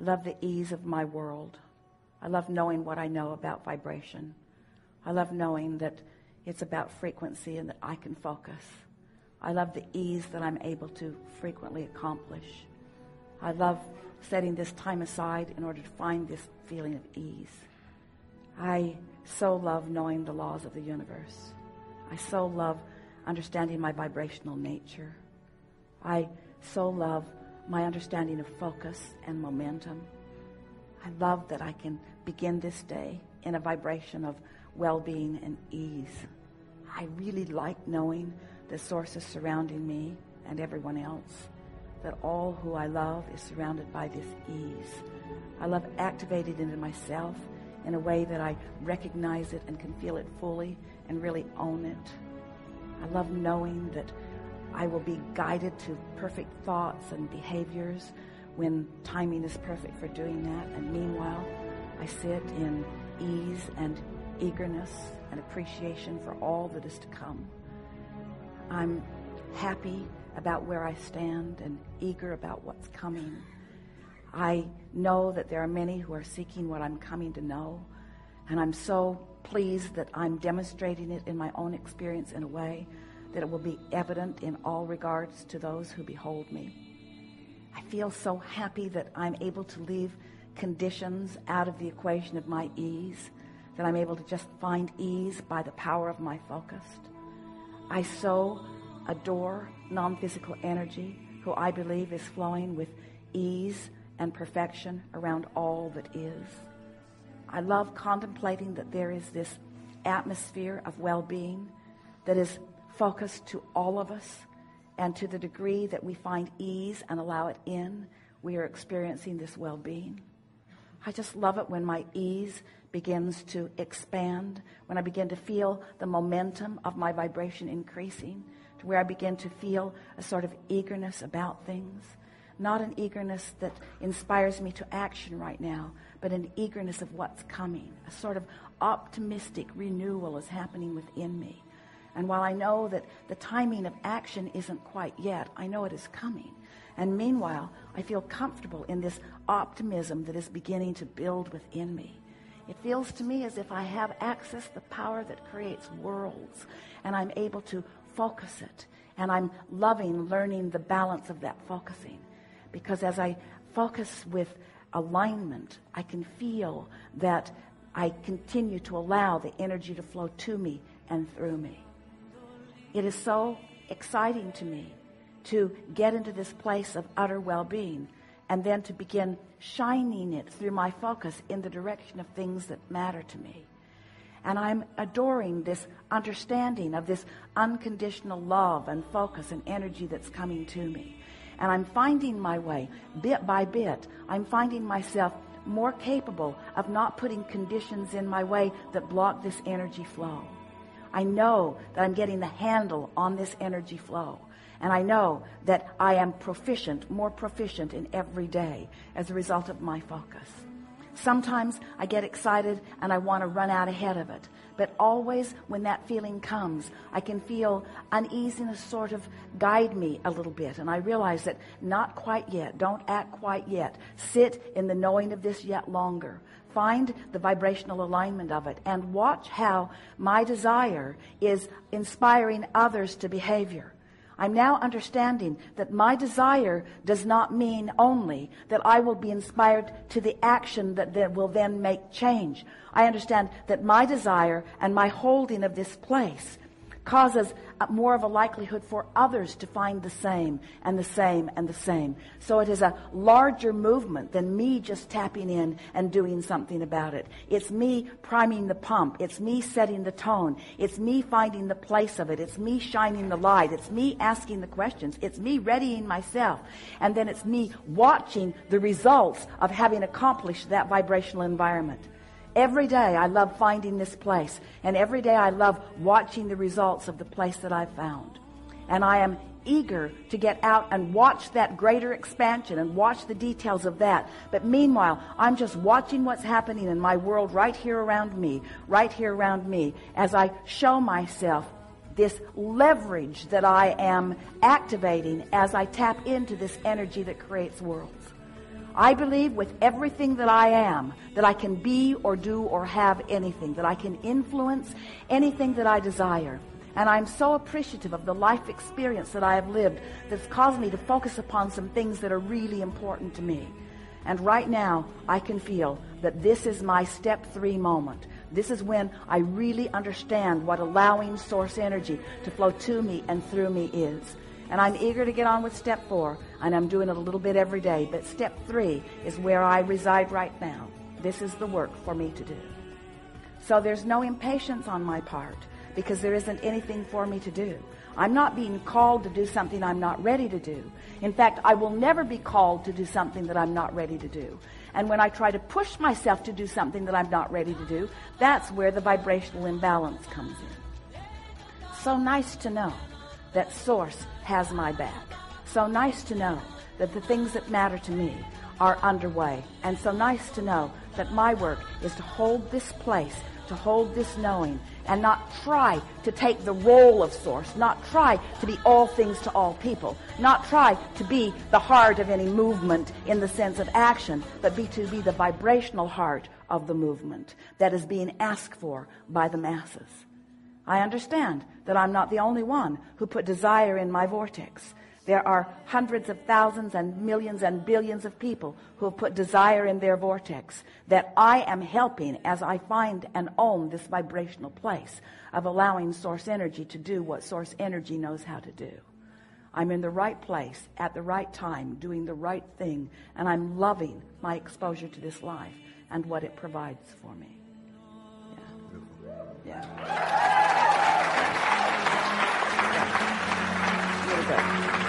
I love the ease of my world. I love knowing what I know about vibration. I love knowing that it's about frequency and that I can focus. I love the ease that I'm able to frequently accomplish. I love setting this time aside in order to find this feeling of ease. I so love knowing the laws of the universe. I so love understanding my vibrational nature. I so love my understanding of focus and momentum. I love that I can begin this day in a vibration of well being and ease. I really like knowing the sources surrounding me and everyone else, that all who I love is surrounded by this ease. I love activating into myself in a way that I recognize it and can feel it fully and really own it. I love knowing that I will be guided to perfect thoughts and behaviors when timing is perfect for doing that. And meanwhile, I sit in ease and eagerness and appreciation for all that is to come. I'm happy about where I stand and eager about what's coming. I know that there are many who are seeking what I'm coming to know, and I'm so pleased that I'm demonstrating it in my own experience in a way that it will be evident in all regards to those who behold me. I feel so happy that I'm able to leave conditions out of the equation of my ease, that I'm able to just find ease by the power of my focus. I so adore non physical energy, who I believe is flowing with ease and perfection around all that is. I love contemplating that there is this atmosphere of well being that is focused to all of us, and to the degree that we find ease and allow it in, we are experiencing this well being. I just love it when my ease begins to expand, when I begin to feel the momentum of my vibration increasing, to where I begin to feel a sort of eagerness about things. Not an eagerness that inspires me to action right now, but an eagerness of what's coming. A sort of optimistic renewal is happening within me. And while I know that the timing of action isn't quite yet, I know it is coming. And meanwhile, I feel comfortable in this optimism that is beginning to build within me. It feels to me as if I have access to the power that creates worlds, and I'm able to focus it. And I'm loving learning the balance of that focusing. Because as I focus with alignment, I can feel that I continue to allow the energy to flow to me and through me. It is so exciting to me to get into this place of utter well being and then to begin shining it through my focus in the direction of things that matter to me. And I'm adoring this understanding of this unconditional love and focus and energy that's coming to me. And I'm finding my way bit by bit. I'm finding myself more capable of not putting conditions in my way that block this energy flow. I know that I'm getting the handle on this energy flow. And I know that I am proficient, more proficient in every day as a result of my focus. Sometimes I get excited and I want to run out ahead of it. But always when that feeling comes, I can feel uneasiness sort of guide me a little bit. And I realize that not quite yet. Don't act quite yet. Sit in the knowing of this yet longer. Find the vibrational alignment of it and watch how my desire is inspiring others to behavior. I'm now understanding that my desire does not mean only that I will be inspired to the action that, that will then make change. I understand that my desire and my holding of this place causes more of a likelihood for others to find the same and the same and the same. So it is a larger movement than me just tapping in and doing something about it. It's me priming the pump. It's me setting the tone. It's me finding the place of it. It's me shining the light. It's me asking the questions. It's me readying myself. And then it's me watching the results of having accomplished that vibrational environment. Every day I love finding this place, and every day I love watching the results of the place that I've found. And I am eager to get out and watch that greater expansion and watch the details of that. But meanwhile, I'm just watching what's happening in my world right here around me, right here around me, as I show myself this leverage that I am activating as I tap into this energy that creates worlds. I believe with everything that I am that I can be or do or have anything, that I can influence anything that I desire. And I'm so appreciative of the life experience that I have lived that's caused me to focus upon some things that are really important to me. And right now, I can feel that this is my step three moment. This is when I really understand what allowing source energy to flow to me and through me is. And I'm eager to get on with step four, and I'm doing it a little bit every day. But step three is where I reside right now. This is the work for me to do. So there's no impatience on my part because there isn't anything for me to do. I'm not being called to do something I'm not ready to do. In fact, I will never be called to do something that I'm not ready to do. And when I try to push myself to do something that I'm not ready to do, that's where the vibrational imbalance comes in. So nice to know that Source has my back. So nice to know that the things that matter to me are underway. And so nice to know that my work is to hold this place, to hold this knowing, and not try to take the role of source, not try to be all things to all people, not try to be the heart of any movement in the sense of action, but be to be the vibrational heart of the movement that is being asked for by the masses. I understand that I'm not the only one who put desire in my vortex. There are hundreds of thousands and millions and billions of people who have put desire in their vortex that I am helping as I find and own this vibrational place of allowing source energy to do what source energy knows how to do. I'm in the right place at the right time, doing the right thing, and I'm loving my exposure to this life and what it provides for me. Yeah. Yeah. Really good.